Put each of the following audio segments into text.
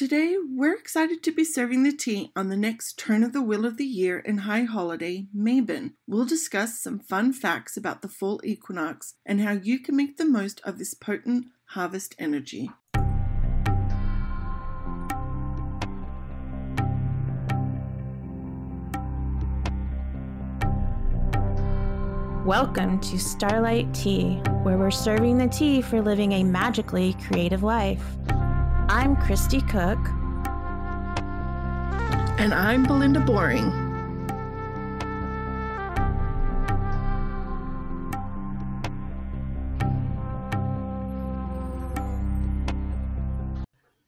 Today, we're excited to be serving the tea on the next turn of the wheel of the year and high holiday, Mabon. We'll discuss some fun facts about the fall equinox and how you can make the most of this potent harvest energy. Welcome to Starlight Tea, where we're serving the tea for living a magically creative life. I'm Kristie Cook. And I'm Belinda Boring.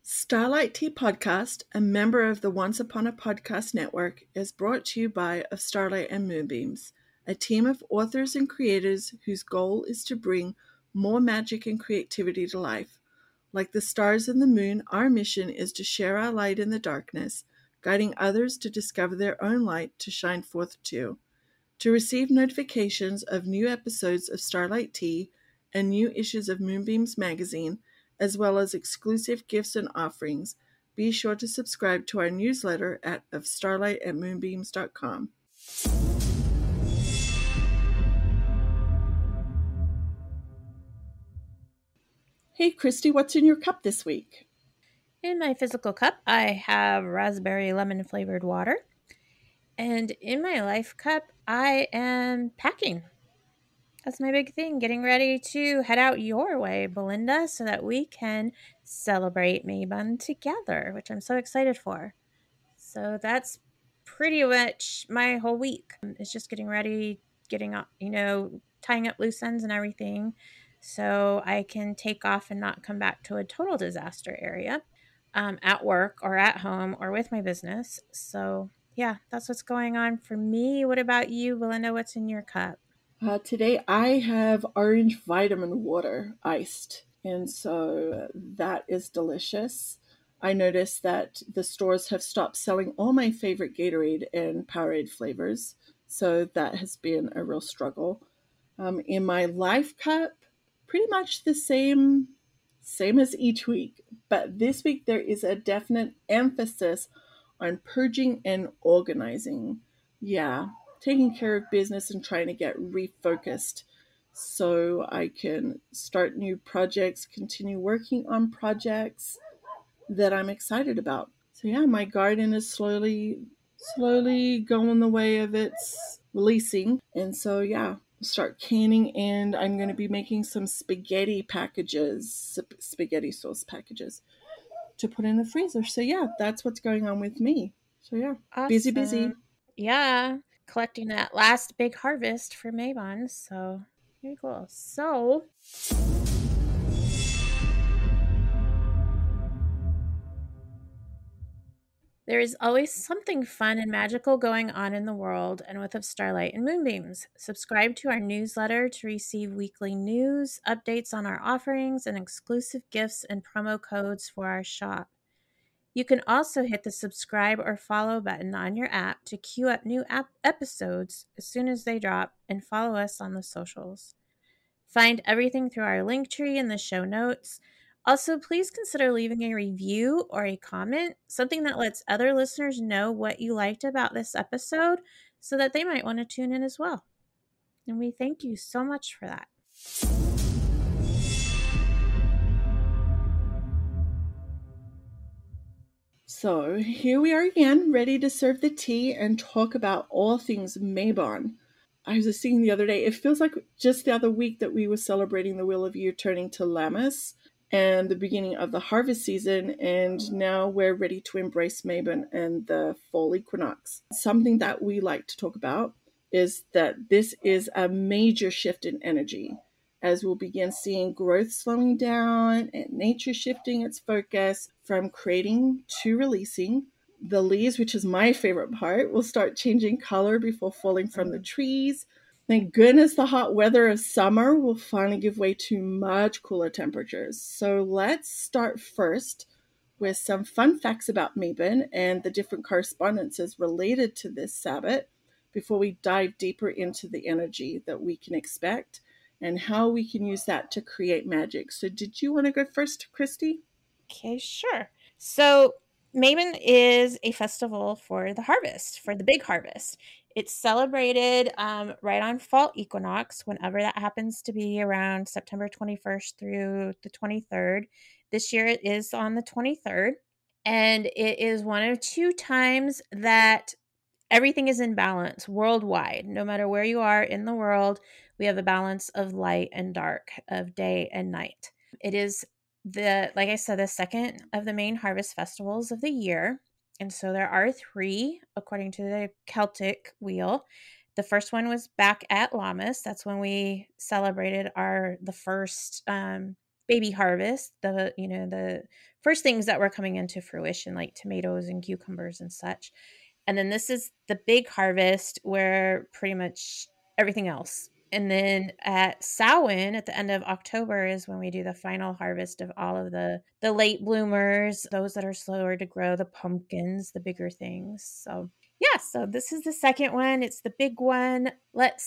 Starlight Tea Podcast, a member of the Once Upon a Podcast Network, is brought to you by Of Starlight and Moonbeams, a team of authors and creators whose goal is to bring more magic and creativity to life. Like the stars and the moon, our mission is to share our light in the darkness, guiding others to discover their own light to shine forth too. To receive notifications of new episodes of Starlight Tea and new issues of Moonbeams magazine, as well as exclusive gifts and offerings, be sure to subscribe to our newsletter at of starlight at moonbeams.com. Hey, Kristie, what's in your cup this week? In my physical cup, I have raspberry lemon flavored water. And in my life cup, I am packing. That's my big thing, getting ready to head out your way, Belinda, so that we can celebrate Mabon together, which I'm so excited for. So that's pretty much my whole week. It's just getting ready, getting up, you know, tying up loose ends and everything so I can take off and not come back to a total disaster area um, at work or at home or with my business. So, yeah, that's what's going on for me. What about you, Belinda? What's in your cup? Uh, today I have orange vitamin water iced, and so that is delicious. I noticed that the stores have stopped selling all my favorite Gatorade and Powerade flavors, so that has been a real struggle. Um, in my life cup, pretty much the same same as each week, but this week there is a definite emphasis on purging and organizing. Yeah, taking care of business and trying to get refocused so I can start new projects, continue working on projects that I'm excited about. So yeah, my garden is slowly slowly going the way of its releasing. And so yeah, start canning and I'm going to be making some spaghetti packages, spaghetti sauce packages to put in the freezer. So yeah, that's what's going on with me. So yeah, awesome. busy, busy. Yeah, collecting that last big harvest for Mabon. So very cool. So There is always something fun and magical going on in the world and with of Starlight and Moonbeams. Subscribe to our newsletter to receive weekly news, updates on our offerings, and exclusive gifts and promo codes for our shop. You can also hit the subscribe or follow button on your app to queue up new app episodes as soon as they drop and follow us on the socials. Find everything through our Linktree in the show notes also, please consider leaving a review or a comment, something that lets other listeners know what you liked about this episode so that they might want to tune in as well. And we thank you so much for that. So, here we are again, ready to serve the tea and talk about all things Mabon. I was just thinking the other day, it feels like just the other week that we were celebrating the Wheel of Year turning to Lammas and the beginning of the harvest season, and now we're ready to embrace Mabon and the fall equinox. Something that we like to talk about is that this is a major shift in energy as we'll begin seeing growth slowing down and nature shifting its focus from creating to releasing. The leaves, which is my favorite part, will start changing color before falling from the trees. Thank goodness the hot weather of summer will finally give way to much cooler temperatures. So let's start first with some fun facts about Mabon and the different correspondences related to this Sabbath before we dive deeper into the energy that we can expect and how we can use that to create magic. So, did you want to go first, Kristie? Okay, sure. So, Mabon is a festival for the harvest, for the big harvest. It's celebrated um, right on fall equinox, whenever that happens to be around September 21st through the 23rd. This year it is on the 23rd, and it is one of two times that everything is in balance worldwide. No matter where you are in the world, we have a balance of light and dark, of day and night. It is the, like I said, the second of the main harvest festivals of the year. And so there are three, according to the Celtic wheel. The first one was back at Lammas. That's when we celebrated our the first um, baby harvest. The you know the first things that were coming into fruition, like tomatoes and cucumbers and such. And then this is the big harvest where pretty much everything else. And then at Samhain at the end of October is when we do the final harvest of all of the the late bloomers, those that are slower to grow, the pumpkins, the bigger things. So yeah, so this is the second one. It's the big one. Let's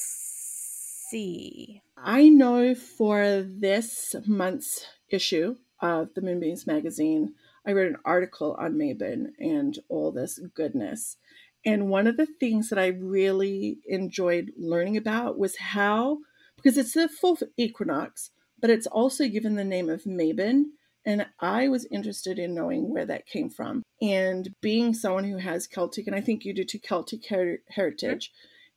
see. I know for this month's issue of the Moonbeams magazine, I wrote an article on Mabon and all this goodness. And one of the things that I really enjoyed learning about was how, because it's the full equinox, but it's also given the name of Mabon. And I was interested in knowing where that came from. And being someone who has Celtic, and I think you do too, Celtic her- heritage,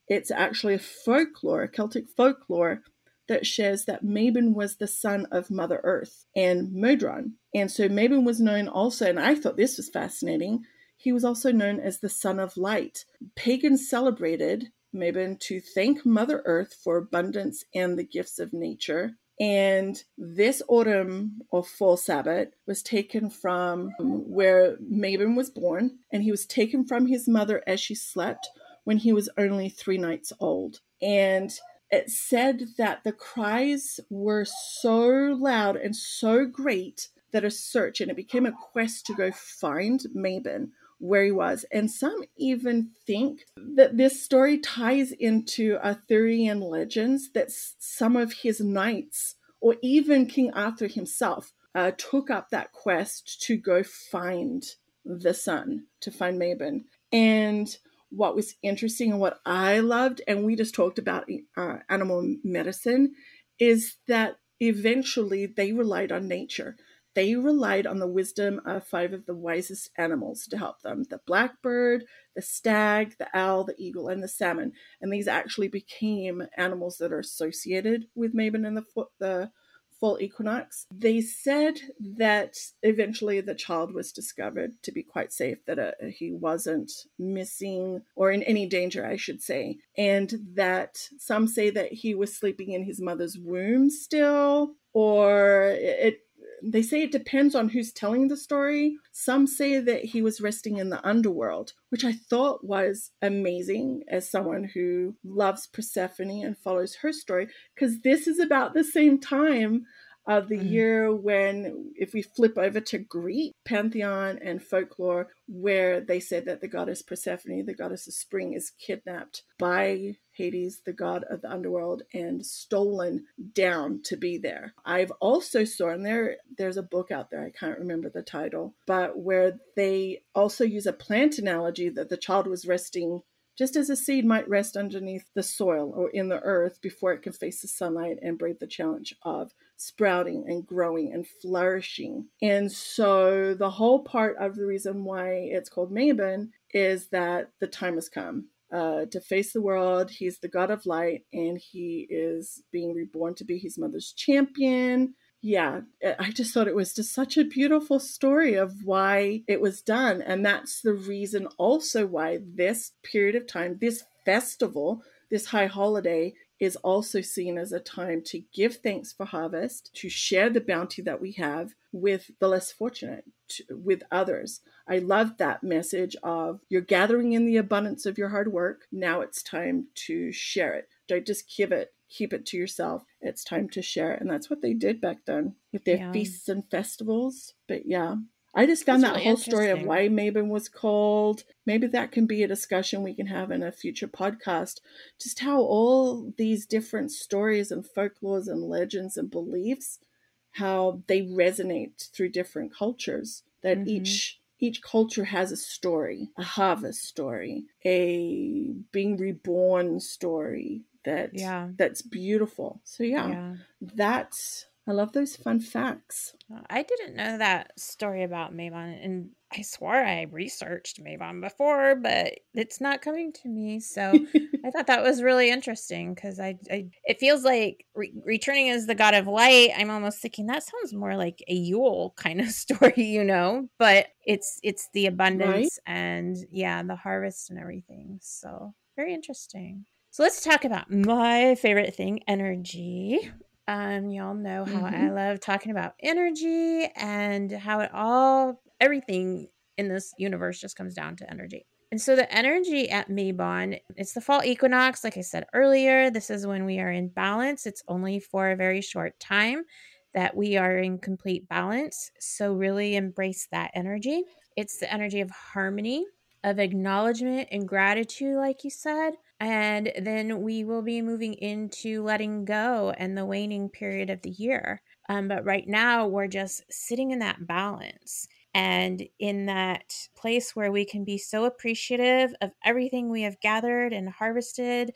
it's actually a folklore, Celtic folklore that shares that Mabon was the son of Mother Earth and Modron. And so Mabon was known also, and I thought this was fascinating, he was also known as the Son of Light. Pagans celebrated Mabon to thank Mother Earth for abundance and the gifts of nature. And this autumn or fall Sabbath was taken from um, where Mabon was born, and he was taken from his mother as she slept when he was only three nights old. And it said that the cries were so loud and so great that a search and it became a quest to go find Mabon where he was. And some even think that this story ties into Arthurian legends that some of his knights, or even King Arthur himself, uh, took up that quest to go find the son, to find Mabon. And what was interesting and what I loved, and we just talked about uh, animal medicine, is that eventually they relied on nature they relied on the wisdom of five of the wisest animals to help them the blackbird, the stag, the owl, the eagle, and the salmon. And these actually became animals that are associated with Mabon and the, the fall equinox. They said that eventually the child was discovered to be quite safe, that uh, he wasn't missing or in any danger, I should say, and that some say that he was sleeping in his mother's womb still, or it they say it depends on who's telling the story. Some say that he was resting in the underworld, which I thought was amazing as someone who loves Persephone and follows her story, because this is about the same time of the mm. year when, if we flip over to Greek pantheon and folklore, where they said that the goddess Persephone, the goddess of spring, is kidnapped by Hades, the god of the underworld, and stolen down to be there. I've also saw, and there there's a book out there, I can't remember the title, but where they also use a plant analogy that the child was resting just as a seed might rest underneath the soil or in the earth before it can face the sunlight and brave the challenge of sprouting and growing and flourishing. And so the whole part of the reason why it's called Mabon is that the time has come uh, to face the world. He's the god of light and he is being reborn to be his mother's champion yeah, I just thought it was just such a beautiful story of why it was done. And that's the reason also why this period of time, this festival, this high holiday is also seen as a time to give thanks for harvest, to share the bounty that we have with the less fortunate, to, with others. I love that message of you're gathering in the abundance of your hard work. Now it's time to share it. Don't just give it keep it to yourself. It's time to share it. And that's what they did back then with their yeah. feasts and festivals. But yeah, I just found that's that really whole story of why Mabon was called. Maybe that can be a discussion we can have in a future podcast. Just how all these different stories and folklores and legends and beliefs, how they resonate through different cultures. That mm-hmm. each each culture has a story, a harvest story, a being reborn story that Yeah. that's beautiful. So yeah, Yeah. that's I love those fun facts. I didn't know that story about Mavon, and I swore I researched Mavon before, but it's not coming to me. So I thought that was really interesting because I, I, it feels like re- returning as the god of light. I'm almost thinking that sounds more like a Yule kind of story, you know. But it's it's the abundance and yeah, the harvest and everything. So very interesting. So let's talk about my favorite thing, energy. Um, y'all know how I Mhm. love talking about energy and how it all everything in this universe just comes down to energy. And so the energy at Mabon, it's the fall equinox, like I said earlier. This is when we are in balance. It's only for a very short time that we are in complete balance. So really embrace that energy. It's the energy of harmony, of acknowledgement and gratitude, like you said. And then we will be moving into letting go and the waning period of the year. Um, but right now, we're just sitting in that balance and in that place where we can be so appreciative of everything we have gathered and harvested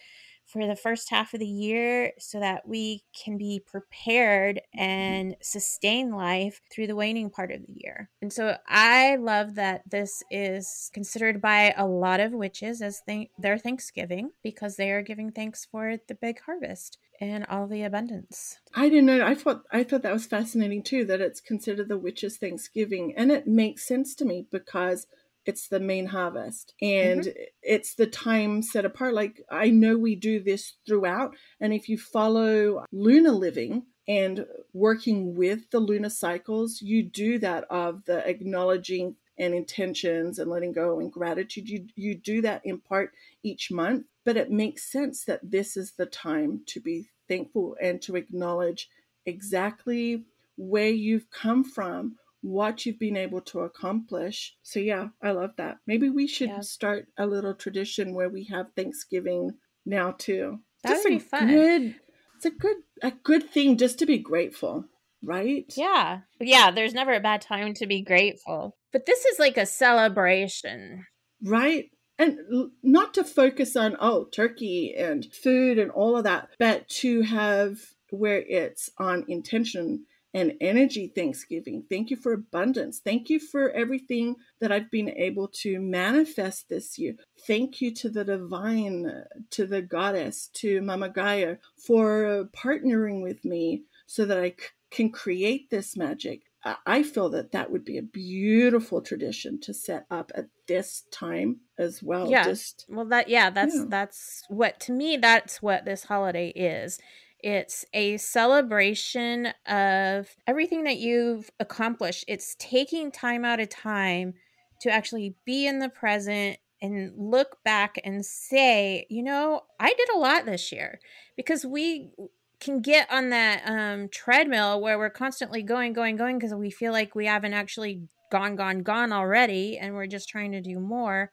for the first half of the year so that we can be prepared mm-hmm. and sustain life through the waning part of the year. And so I love that this is considered by a lot of witches as th- their Thanksgiving because they are giving thanks for the big harvest and all the abundance. I didn't know. I thought I thought that was fascinating too. That it's considered the witches' Thanksgiving, and it makes sense to me because it's the main harvest and mm-hmm. it's the time set apart. Like I know we do this throughout, and if you follow lunar living and working with the lunar cycles, you do that of the acknowledging and intentions and letting go and gratitude. You you do that in part each month, but it makes sense that this is the time to be thankful and to acknowledge exactly where you've come from, what you've been able to accomplish. So yeah, I love that. Maybe we should Yeah. start a little tradition where we have Thanksgiving now too. That Just would be fun. Good, it's a good a good thing just to be grateful, right? Yeah. Yeah, there's never a bad time to be grateful. But this is like a celebration. right and not to focus on oh turkey and food and all of that but to have where it's on intention and energy thanksgiving thank you for abundance thank you for everything that i've been able to manifest this year thank you to the divine to the goddess to mama gaia for partnering with me so that i c- can create this magic I- feel that that would be a beautiful tradition to set up at this time as well. Yeah. Just Well, that yeah, that's Yeah. that's what to me that's what this holiday is. It's a celebration of everything that you've accomplished. It's taking time out of time to actually be in the present and look back and say, you know, I did a lot this year because we can get on that um, treadmill where we're constantly going, going, going because we feel like we haven't actually gone, gone, gone already, and we're just trying to do more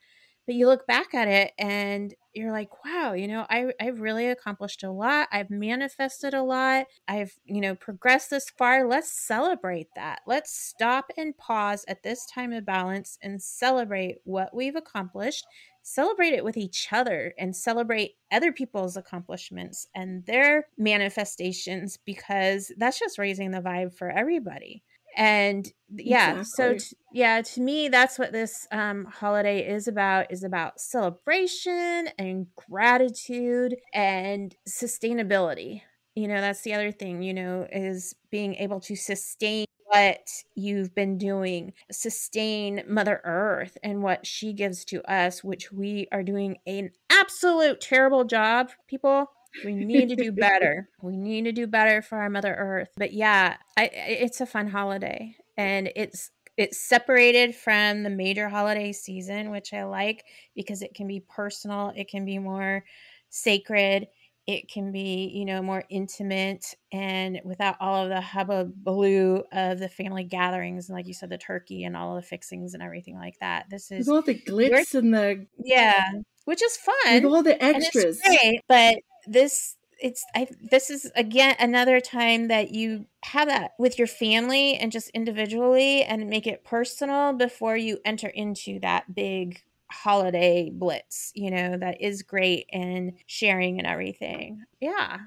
but you look back at it and you're like wow you know I, i've really accomplished a lot. I've manifested a lot. I've you know progressed this far. Let's celebrate that. Let's stop and pause at this time of balance and celebrate what we've accomplished. Celebrate it with each other and celebrate other people's accomplishments and their manifestations because that's just raising the vibe for everybody and yeah so t- yeah to me that's what this um, holiday is about is about celebration and gratitude and sustainability. You know that's the other thing you know is being able to sustain what you've been doing sustain mother earth and what she gives to us which we are doing an absolute terrible job people we need to do better. We need to do better for our mother earth. But yeah I, it's a fun holiday. And it's it's separated from the major holiday season which i like because it can be personal it can be more sacred it can be you know more intimate and without all of the hubbubaloo of the family gatherings and like you said the turkey and all of the fixings and everything like that. This is with all the glitz and the yeah which is fun with all the extras. great, but this it's I this is again another time that you have that with your family and just individually and make it personal before you enter into that big holiday blitz, you know, that is great and sharing and everything. Yeah.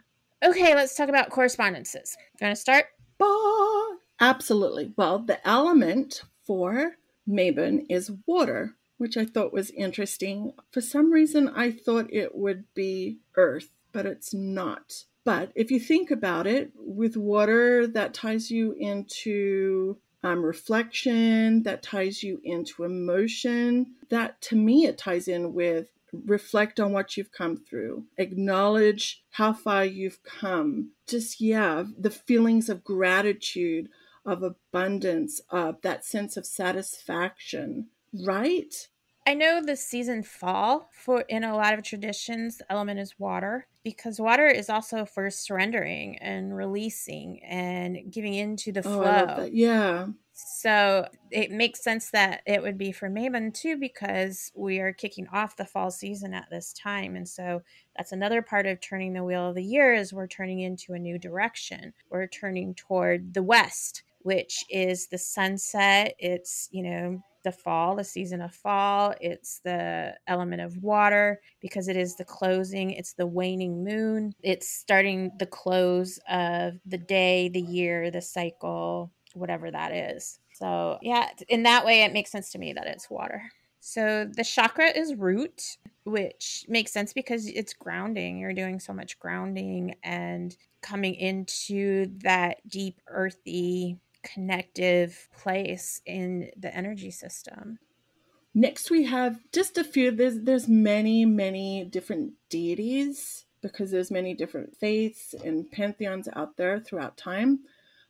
Okay, let's talk about correspondences. You want to start? Bah! Absolutely. Well, the element for Mabon is water, which I thought was interesting. For some reason, I thought it would be earth, but it's not. But if you think about it, with water, that ties you into um, reflection, that ties you into emotion. That to me, it ties in with reflect on what you've come through, acknowledge how far you've come. Just, yeah, the feelings of gratitude, of abundance, of that sense of satisfaction, right? I know the season fall for in a lot of traditions, the element is water because water is also for surrendering and releasing and giving into the Oh, flow. That. Yeah. So it makes sense that it would be for Mabon too, because we are kicking off the fall season at this time. And so that's another part of turning the wheel of the year is we're turning into a new direction. We're turning toward the west, which is the sunset. It's, you know, the fall, the season of fall. It's the element of water because it is the closing, it's the waning moon. It's starting the close of the day, the year, the cycle, whatever that is. So, yeah, in that way, it makes sense to me that it's water. So, the chakra is root, which makes sense because it's grounding. You're doing so much grounding and coming into that deep, earthy, connective place in the energy system. Next, we have just a few. There's there's many many different deities because there's many different faiths and pantheons out there throughout time.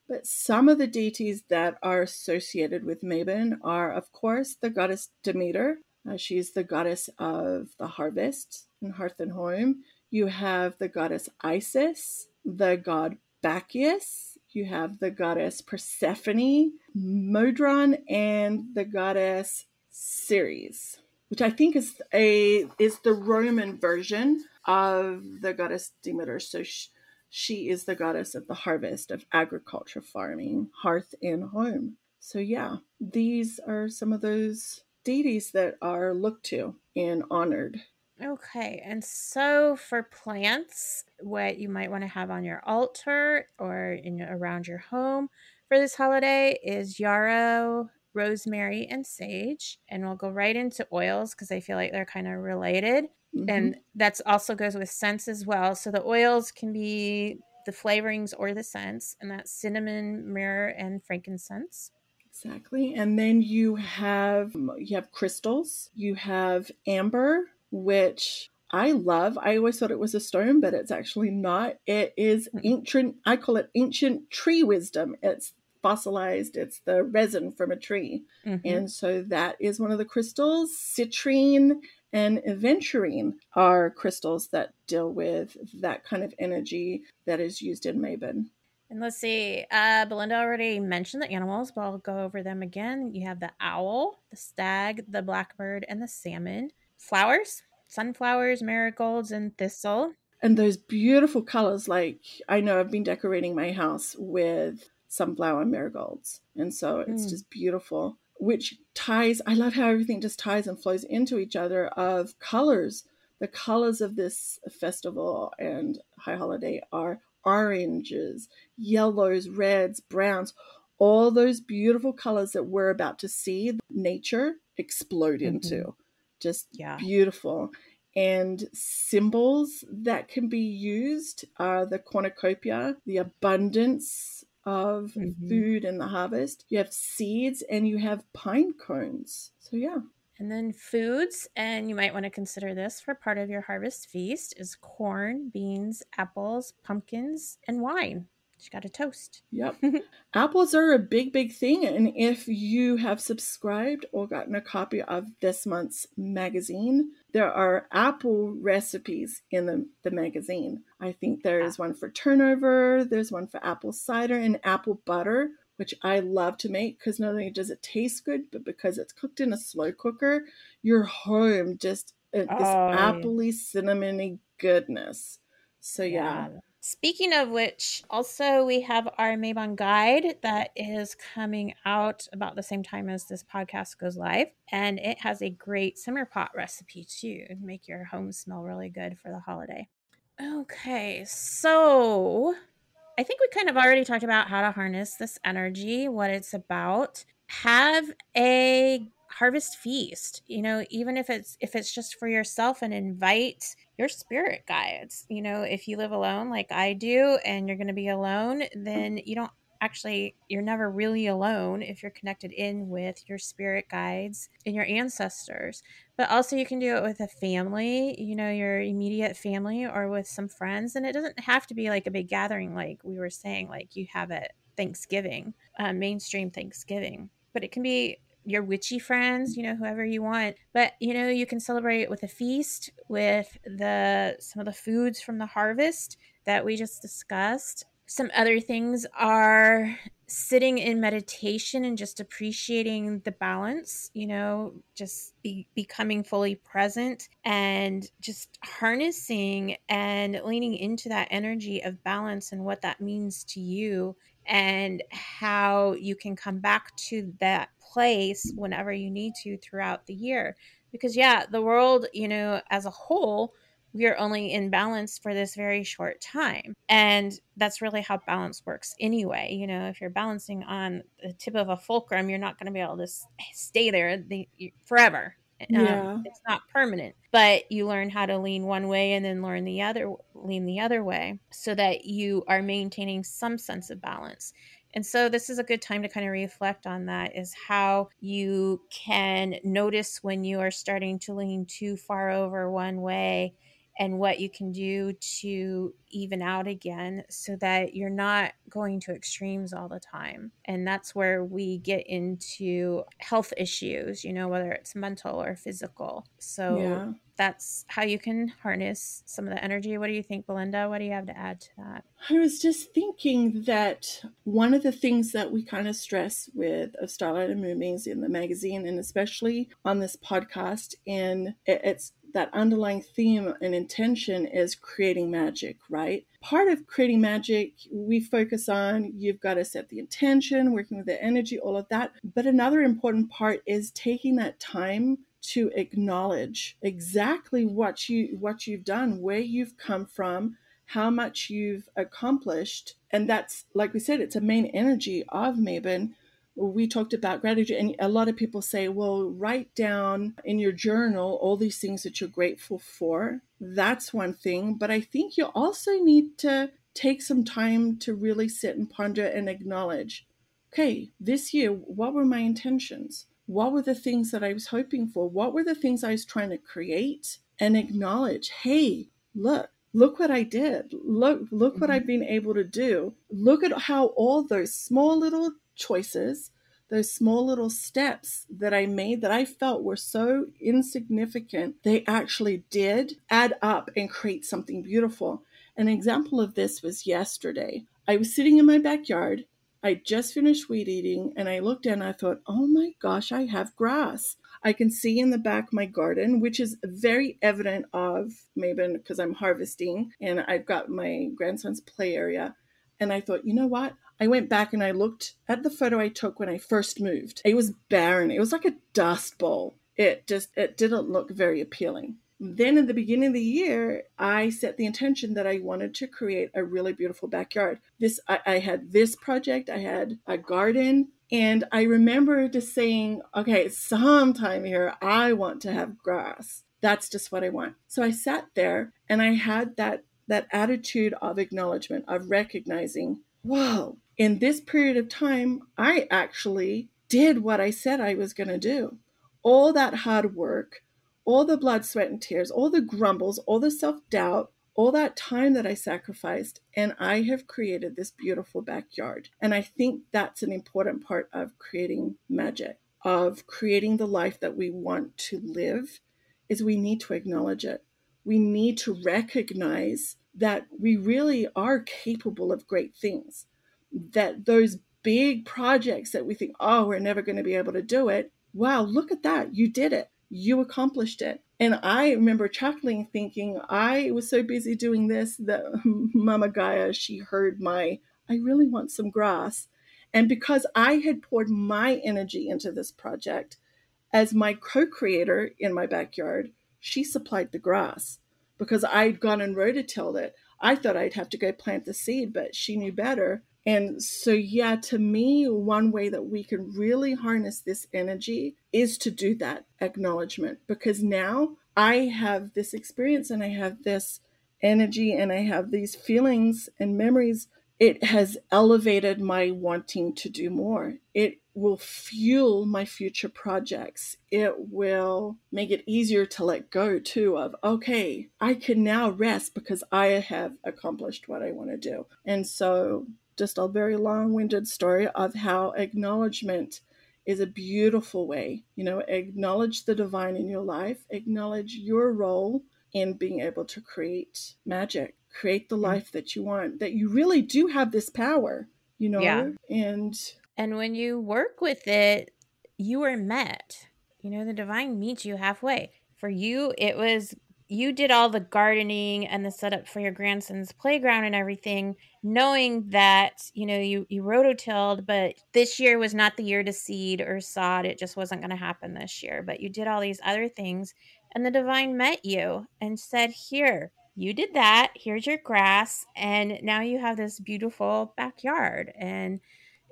But some of the deities that are associated with Mabon are, of course, the goddess Demeter. Uh, she's the goddess of the harvest and hearth and home. You have the goddess Isis, the god Bacchus. You have the goddess Persephone, Modron, and the goddess Ceres, which I think is a is the Roman version of the goddess Demeter. So she, she is the goddess of the harvest, of agriculture, farming, hearth, and home. So yeah, these are some of those deities that are looked to and honored. Okay, and so for plants, what you might want to have on your altar or in around your home for this holiday is yarrow, rosemary, and sage. And we'll go right into oils because I feel like they're kind of related. Mhm. And that's also goes with scents as well. So the oils can be the flavorings or the scents, and that's cinnamon, myrrh, and frankincense. Exactly. And then you have you have crystals. You have amber, which I love. I always thought it was a stone, but it's actually not. It is Mhm. ancient. I call it ancient tree wisdom. It's fossilized. It's the resin from a tree, Mhm. and so that is one of the crystals. Citrine and aventurine are crystals that deal with that kind of energy that is used in Mabon. And let's see, uh, Belinda already mentioned the animals, but I'll go over them again. You have the owl, the stag, the blackbird, and the salmon. Flowers, sunflowers, marigolds, and thistle. and those beautiful colors like i know i've been decorating my house with sunflower marigolds and so it's Mm. just beautiful which ties i love how everything just ties and flows into each other of colors the colors of this festival and high holiday are oranges yellows reds browns all those beautiful colors that we're about to see nature explode into just Yeah. beautiful and symbols that can be used are the cornucopia, the abundance of Mhm. food and the harvest. You have seeds and you have pine cones. So yeah, And then foods, and you might want to consider this for part of your harvest feast is corn, beans, apples, pumpkins, and wine. You got a toast. yep. Apples are a big, big thing. And if you have subscribed or gotten a copy of this month's magazine, there are apple recipes in the, the magazine. I think there is one for turnover, there's one for apple cider and apple butter, which I love to make because not only does it taste good, but because it's cooked in a slow cooker, your home just uh, this Oh, appley, cinnamony goodness. So, yeah. yeah. Speaking of which, also we have our Mabon guide that is coming out about the same time as this podcast goes live. And it has a great simmer pot recipe too. Make your home smell really good for the holiday. Okay, so I think we kind of already talked about how to harness this energy, what it's about. Have a harvest feast you know even if it's if it's just for yourself and invite your spirit guides. You know if you live alone like i do and you're going to be alone then you don't actually you're never really alone if you're connected in with your spirit guides and your ancestors. But also you can do it with a family you know your immediate family or with some friends. And it doesn't have to be like a big gathering like we were saying like you have at thanksgiving uh, mainstream thanksgiving. But it can be your witchy friends, you know, whoever you want. But you know, you can celebrate with a feast with the some of the foods from the harvest that we just discussed. Some other things are sitting in meditation and just appreciating the balance, you know, just be, becoming fully present and just harnessing and leaning into that energy of balance and what that means to you and how you can come back to that place whenever you need to throughout the year. Because, yeah, the world, you know, as a whole, we are only in balance for this very short time. And that's really how balance works anyway. You know, if you're balancing on the tip of a fulcrum, you're not going to be able to stay there the, forever. Yeah. Um, it's not permanent, but you learn how to lean one way and then learn the other, lean the other way so that you are maintaining some sense of balance. And so this is a good time to kind of reflect on that is how you can notice when you are starting to lean too far over one way and what you can do to even out again so that you're not going to extremes all the time. And that's where we get into health issues, you know, whether it's mental or physical. So yeah. that's how you can harness some of the energy. What do you think, Belinda? What do you have to add to that? I was just thinking that one of the things that we kind of stress with of Starlight and Moonbeams in the magazine and especially on this podcast, and it's that underlying theme and intention is creating magic, right? Part of creating magic, we focus on you've got to set the intention, working with the energy, all of that. But another important part is taking that time to acknowledge exactly what you what you've done, where you've come from, how much you've accomplished. And that's like we said, it's a main energy of Mabon we talked about gratitude and a lot of people say well write down in your journal all these things that you're grateful for. That's one thing but i think you also need to take some time to really sit and ponder and acknowledge okay this year what were my intentions? What were the things that i was hoping for? What were the things i was trying to create? And acknowledge hey look look what i did. Look look what mm-hmm. i've been able to do. Look at how all those small little choices, those small little steps that I made that I felt were so insignificant, they actually did add up and create something beautiful. An example of this was yesterday. I was sitting in my backyard. I just finished weed eating and I looked and I thought, oh my gosh, I have grass. I can see in the back my garden, which is very evident of maybe because I'm harvesting and I've got my grandson's play area. And I thought, you know what? I went back and I looked at the photo I took when I first moved. It was barren. It was like a dust bowl. It just it didn't look very appealing. Then in the beginning of the year, I set the intention that I wanted to create a really beautiful backyard. This I, I had this project, I had a garden, and I remember just saying, okay, sometime here I want to have grass. That's just what I want. So I sat there and I had that that attitude of acknowledgement, of recognizing, whoa, in this period of time, I actually did what I said I was going to do. All that hard work, all the blood, sweat, and tears, all the grumbles, all the self doubt, all that time that I sacrificed, and I have created this beautiful backyard. And I think that's an important part of creating magic, of creating the life that we want to live, is we need to acknowledge it. We need to recognize that we really are capable of great things that those big projects that we think, oh, we're never going to be able to do it. Wow, look at that. You did it. You accomplished it. And I remember chuckling, thinking, I was so busy doing this that Mama Gaia, she heard my, I really want some grass. And because I had poured my energy into this project as my co creator in my backyard, she supplied the grass because I'd gone and rototilled it. I thought I'd have to go plant the seed, but she knew better. And so, yeah, to me, one way that we can really harness this energy is to do that acknowledgement because now I have this experience and I have this energy and I have these feelings and memories. It has elevated my wanting to do more. It will fuel my future projects. It will make it easier to let go, too, of, okay, I can now rest because I have accomplished what I want to do. And so, just a very long winded story of how acknowledgement is a beautiful way. You know, acknowledge the divine in your life, acknowledge your role in being able to create magic, create the mm-hmm. life that you want, that you really do have this power, you know? Yeah. And And when you work with it, you are met. You know, the divine meets you halfway. For you, it was you did all the gardening and the setup for your grandson's playground and everything, knowing that, you know, you, you rototilled, but this year was not the year to seed or sod. It just wasn't going to happen this year. But you did all these other things, and the divine met you and said, Here, you did that. Here's your grass. And now you have this beautiful backyard. And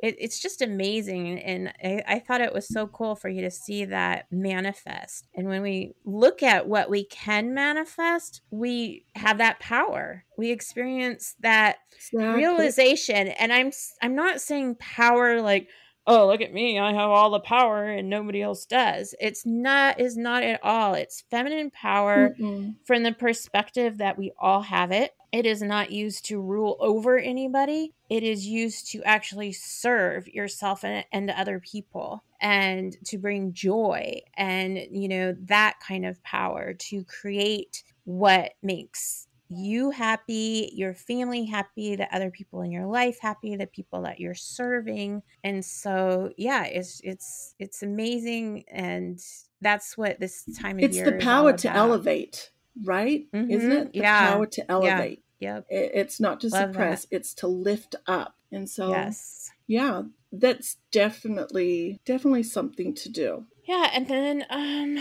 it, it's just amazing and I, I, thought it was so cool for you to see that manifest and when we look at what we can manifest we have that power. We experience that exactly. realization and i'm i'm not saying power like oh look at me i have all the power and nobody else does. It's not is not at all. It's feminine power mm from the perspective that we all have it it is not used to rule over anybody. It is used to actually serve yourself and, and other people and to bring joy and you know that kind of power to create what makes you happy, your family happy, the other people in your life happy, the people that you're serving. And so yeah, it's it's it's amazing. And that's what this time of it's year It's the power to elevate, right? Mm-hmm. Isn't it? The yeah. power to elevate. Yeah. Yep. It's not to Love suppress, that. it's to lift up. And so yes. yeah, that's definitely definitely something to do. Yeah, and then um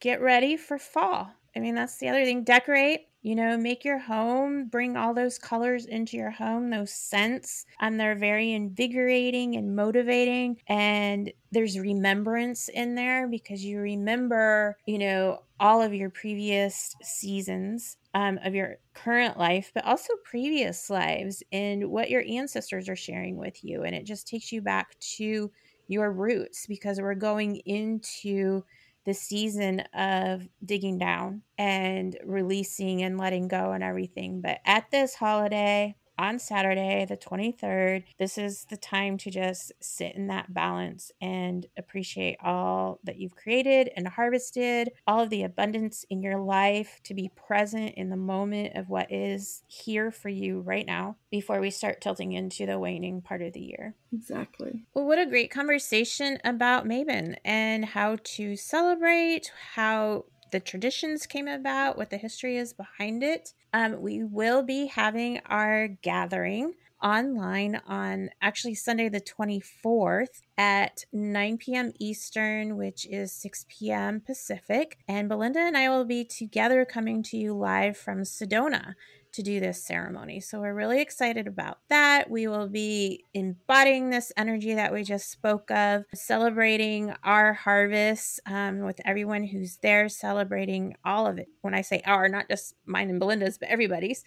get ready for fall. I mean, that's the other thing. Decorate you know, make your home, bring all those colors into your home, those scents, and they're very invigorating and motivating. And there's remembrance in there because you remember, you know, all of your previous seasons um, of your current life, but also previous lives and what your ancestors are sharing with you. And it just takes you back to your roots because we're going into the season of digging down and releasing and letting go and everything. But at this holiday, on Saturday, the 23rd, this is the time to just sit in that balance and appreciate all that you've created and harvested, all of the abundance in your life, to be present in the moment of what is here for you right now before we start tilting into the waning part of the year. Exactly. Well, what a great conversation about Mabon and how to celebrate, how the traditions came about, what the history is behind it. Um, we will be having our gathering online on actually Sunday the 24th at 9 p.m. Eastern, which is 6 p.m. Pacific. And Belinda and I will be together coming to you live from Sedona to do this ceremony. So we're really excited about that. We will be embodying this energy that we just spoke of, celebrating our harvest um, with everyone who's there, celebrating all of it. When I say our, not just mine and Belinda's, but everybody's.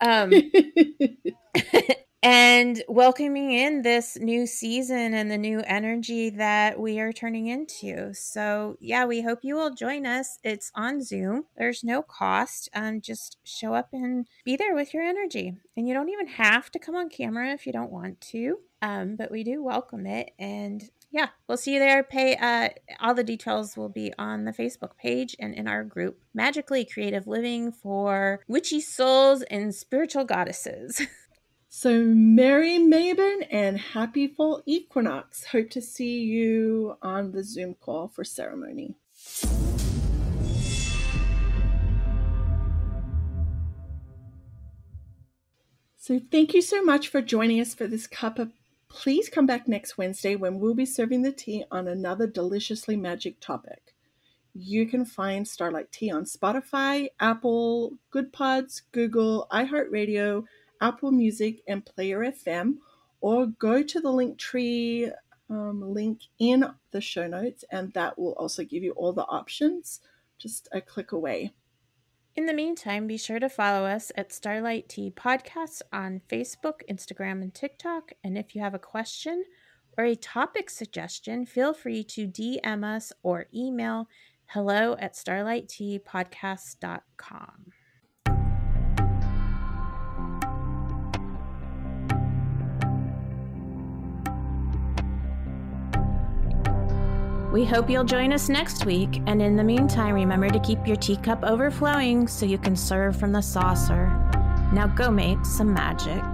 Um, and welcoming in this new season and the new energy that we are turning into. So, yeah, we hope you will join us. It's on Zoom, there's no cost. Um, just show up and be there with your energy. And you don't even have to come on camera if you don't want to, um, but we do welcome it. And yeah, we'll see you there. Pay uh, all the details will be on the Facebook page and in our group, Magically Creative Living for Witchy Souls and Spiritual Goddesses. So, Merry Mabon and happy Fall equinox. Hope to see you on the Zoom call for ceremony. So, thank you so much for joining us for this cup of. Please come back next Wednesday when we'll be serving the tea on another deliciously magic topic. You can find Starlight Tea on Spotify, Apple, Goodpods, Google, iHeartRadio Apple Music, and Player FM, or go to the Linktree um, link in the show notes, and that will also give you all the options just a click away. In the meantime, be sure to follow us at Starlight Tea Podcasts on Facebook, Instagram, and TikTok. And if you have a question or a topic suggestion, feel free to DM us or email hello at starlightteapodcast.com. We hope you'll join us next week, and in the meantime, remember to keep your teacup overflowing so you can serve from the saucer. Now go make some magic.